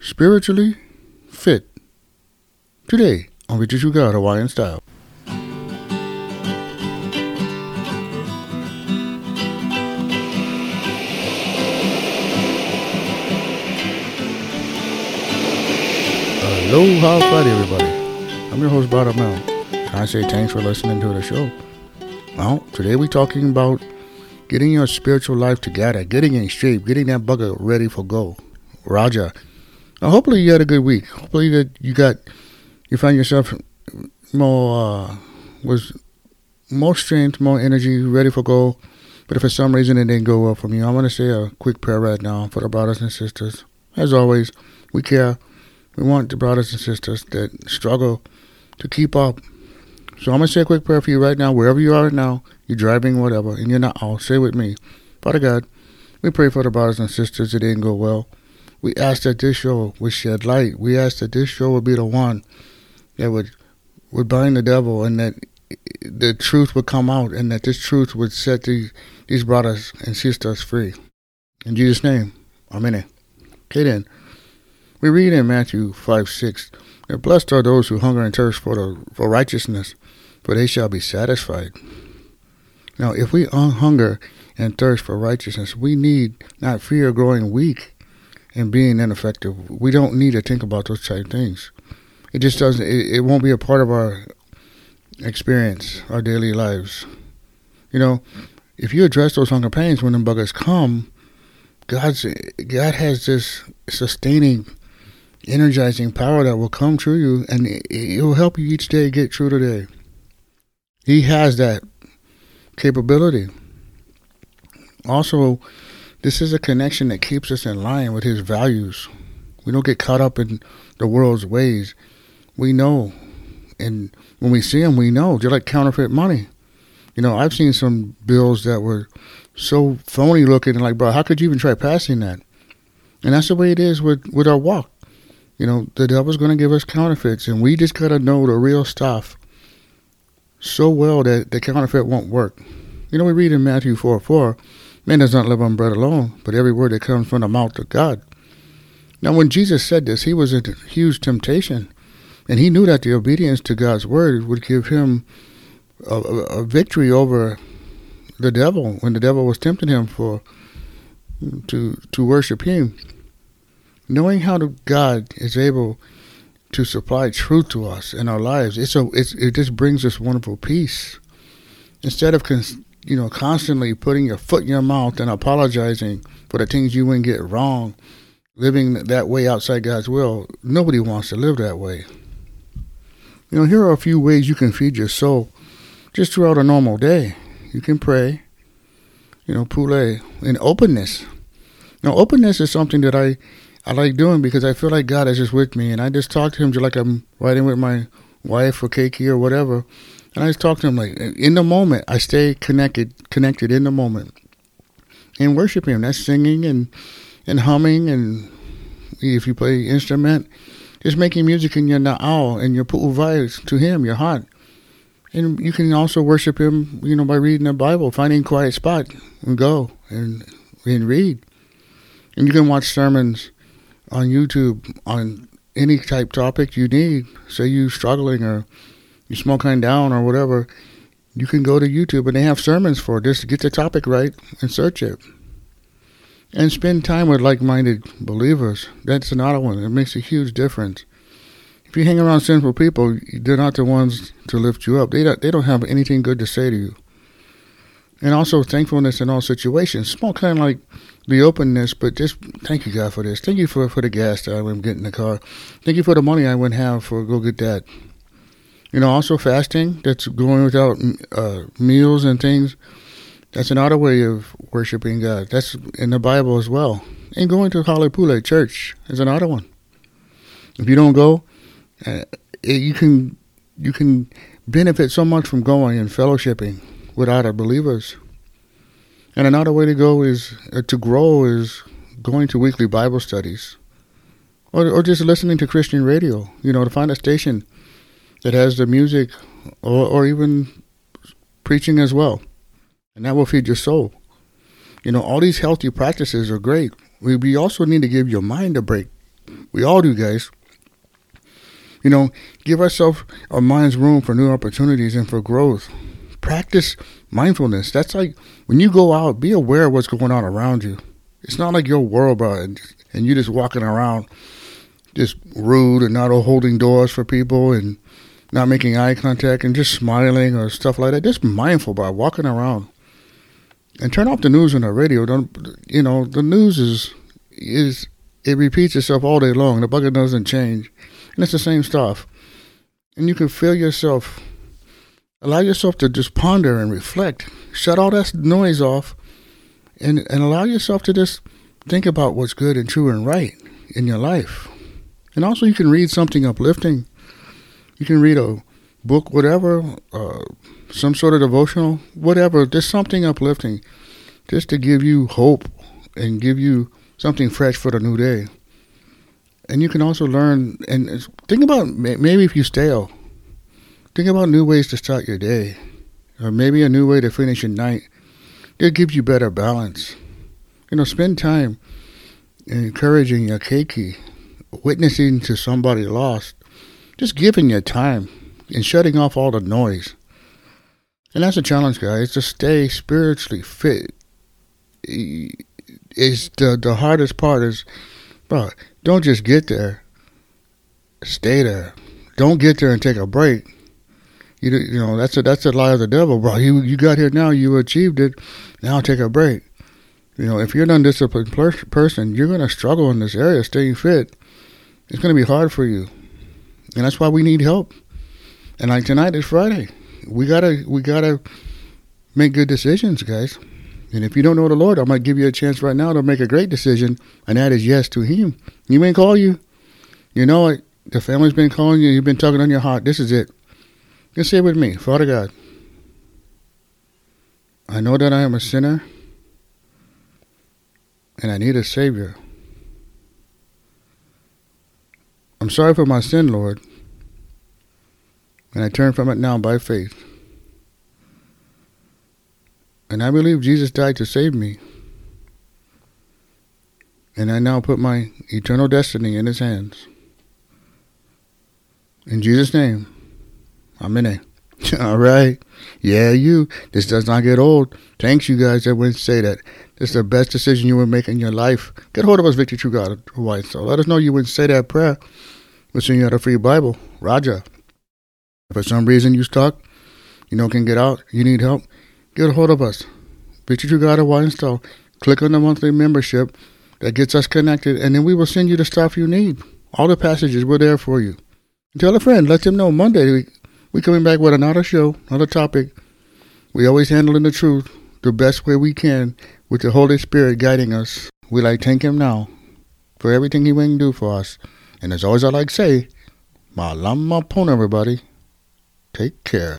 spiritually fit. Today on You God Hawaiian Style. Aloha Friday, everybody. I'm your host, Bada Mel. And I say thanks for listening to the show. Well, today we're talking about getting your spiritual life together, getting in shape, getting that bugger ready for go. Raja. Now, hopefully you had a good week. Hopefully that you got, you find yourself more, uh, was more strength, more energy, ready for go. But if for some reason it didn't go well for me, I want to say a quick prayer right now for the brothers and sisters. As always, we care. We want the brothers and sisters that struggle to keep up. So I'm going to say a quick prayer for you right now, wherever you are now, you're driving, whatever, and you're not all. Say with me. Father God, we pray for the brothers and sisters that didn't go well. We asked that this show would shed light. We asked that this show would be the one that would would bind the devil and that the truth would come out and that this truth would set the, these brothers and sisters free. In Jesus' name, Amen. Okay then. We read in Matthew 5 6 that blessed are those who hunger and thirst for, the, for righteousness, for they shall be satisfied. Now, if we hunger and thirst for righteousness, we need not fear growing weak and being ineffective. We don't need to think about those type of things. It just doesn't. It, it won't be a part of our experience, our daily lives. You know, if you address those hunger pains when the buggers come, God's God has this sustaining, energizing power that will come through you, and it, it will help you each day get through the day. He has that capability. Also, this is a connection that keeps us in line with His values. We don't get caught up in the world's ways. We know, and when we see them, we know. Just like counterfeit money. You know, I've seen some bills that were so phony looking, and like, bro, how could you even try passing that? And that's the way it is with with our walk. You know, the devil's going to give us counterfeits, and we just got to know the real stuff so well that the counterfeit won't work. You know, we read in Matthew 4 4, man does not live on bread alone, but every word that comes from the mouth of God. Now, when Jesus said this, he was in huge temptation, and he knew that the obedience to God's word would give him a, a victory over the devil when the devil was tempting him for to to worship him. Knowing how God is able to supply truth to us in our lives. It's a, it's, it just brings us wonderful peace. Instead of, you know, constantly putting your foot in your mouth and apologizing for the things you wouldn't get wrong, living that way outside God's will, nobody wants to live that way. You know, here are a few ways you can feed your soul just throughout a normal day. You can pray, you know, pule, and openness. Now, openness is something that I I like doing because I feel like God is just with me, and I just talk to Him just like I'm riding with my wife or Keiki or whatever, and I just talk to Him like in the moment. I stay connected, connected in the moment, and worship Him. That's singing and and humming, and if you play instrument, just making music in your na'au and your pu'u to Him, your heart. And you can also worship Him, you know, by reading the Bible, finding a quiet spot and go and and read. And you can watch sermons on YouTube on any type topic you need. Say you struggling or you smoking down or whatever, you can go to YouTube and they have sermons for it. Just get the topic right and search it. And spend time with like-minded believers. That's another one. It makes a huge difference. If you hang around sinful people, they're not the ones to lift you up. They don't, they don't have anything good to say to you. And also thankfulness in all situations. Small kind of like the openness, but just thank you God for this. Thank you for, for the gas that I went get in the car. Thank you for the money I wouldn't have for go get that. You know, also fasting. That's going without uh, meals and things. That's another way of worshiping God. That's in the Bible as well. And going to Halepule Church is another one. If you don't go, uh, you can you can benefit so much from going and fellowshipping with other believers. And another way to go is uh, to grow is going to weekly Bible studies, or or just listening to Christian radio. You know, to find a station that has the music, or or even preaching as well, and that will feed your soul. You know, all these healthy practices are great. We we also need to give your mind a break We all do, guys. You know, give ourselves, our minds room for new opportunities and for growth. Practice mindfulness. That's like when you go out, be aware of what's going on around you. It's not like your world, bro, and, and you're just walking around just rude and not holding doors for people and not making eye contact and just smiling or stuff like that. Just mindful by walking around. And turn off the news and the radio. Don't you know the news is is it repeats itself all day long. The bucket doesn't change, and it's the same stuff. And you can feel yourself. Allow yourself to just ponder and reflect. Shut all that noise off, and and allow yourself to just think about what's good and true and right in your life. And also, you can read something uplifting you can read a book, whatever, uh, some sort of devotional, whatever, just something uplifting, just to give you hope and give you something fresh for the new day. And you can also learn and think about maybe if you stale, think about new ways to start your day, or maybe a new way to finish your night. It gives you better balance. You know, spend time encouraging your keiki, witnessing to somebody lost, just giving your time and shutting off all the noise. And that's a challenge, guys, to stay spiritually fit. Is the the hardest part is, bro, don't just get there. Stay there. Don't get there and take a break. You you know that's a that's a lie of the devil, bro. You you got here now, you achieved it. Now take a break. You know, if you're an undisciplined per- person, you're gonna struggle in this area, staying fit. It's gonna be hard for you and that's why we need help. And like tonight is Friday, we gotta we gotta make good decisions, guys. And if you don't know the Lord, I might give you a chance right now to make a great decision, and that is yes to Him. He may call you. You know it. The family's been calling you. You've been tugging on your heart. This is it. Just say it with me, Father God. I know that I am a sinner, and I need a Savior. I'm sorry for my sin, Lord, and I turn from it now by faith. And I believe Jesus died to save me. And I now put my eternal destiny in his hands. In Jesus' name, Amen. All right. Yeah, you. This does not get old. Thanks, you guys that went say that. This is the best decision you will make in your life. Get hold of us, Victory True God White. So let us know you wouldn't say that prayer. We'll send you out a free Bible. Raja. If for some reason you stuck, you know, can get out, you need help, get hold of us. Victory True God White Install. Click on the monthly membership that gets us connected, and then we will send you the stuff you need. All the passages, we're there for you. Tell a friend, let them know Monday we we coming back with another show, another topic. We always handling the truth the best way we can with the Holy Spirit guiding us. We like thank Him now for everything He will do for us. And as always, I like say, Malama pono, everybody. Take care.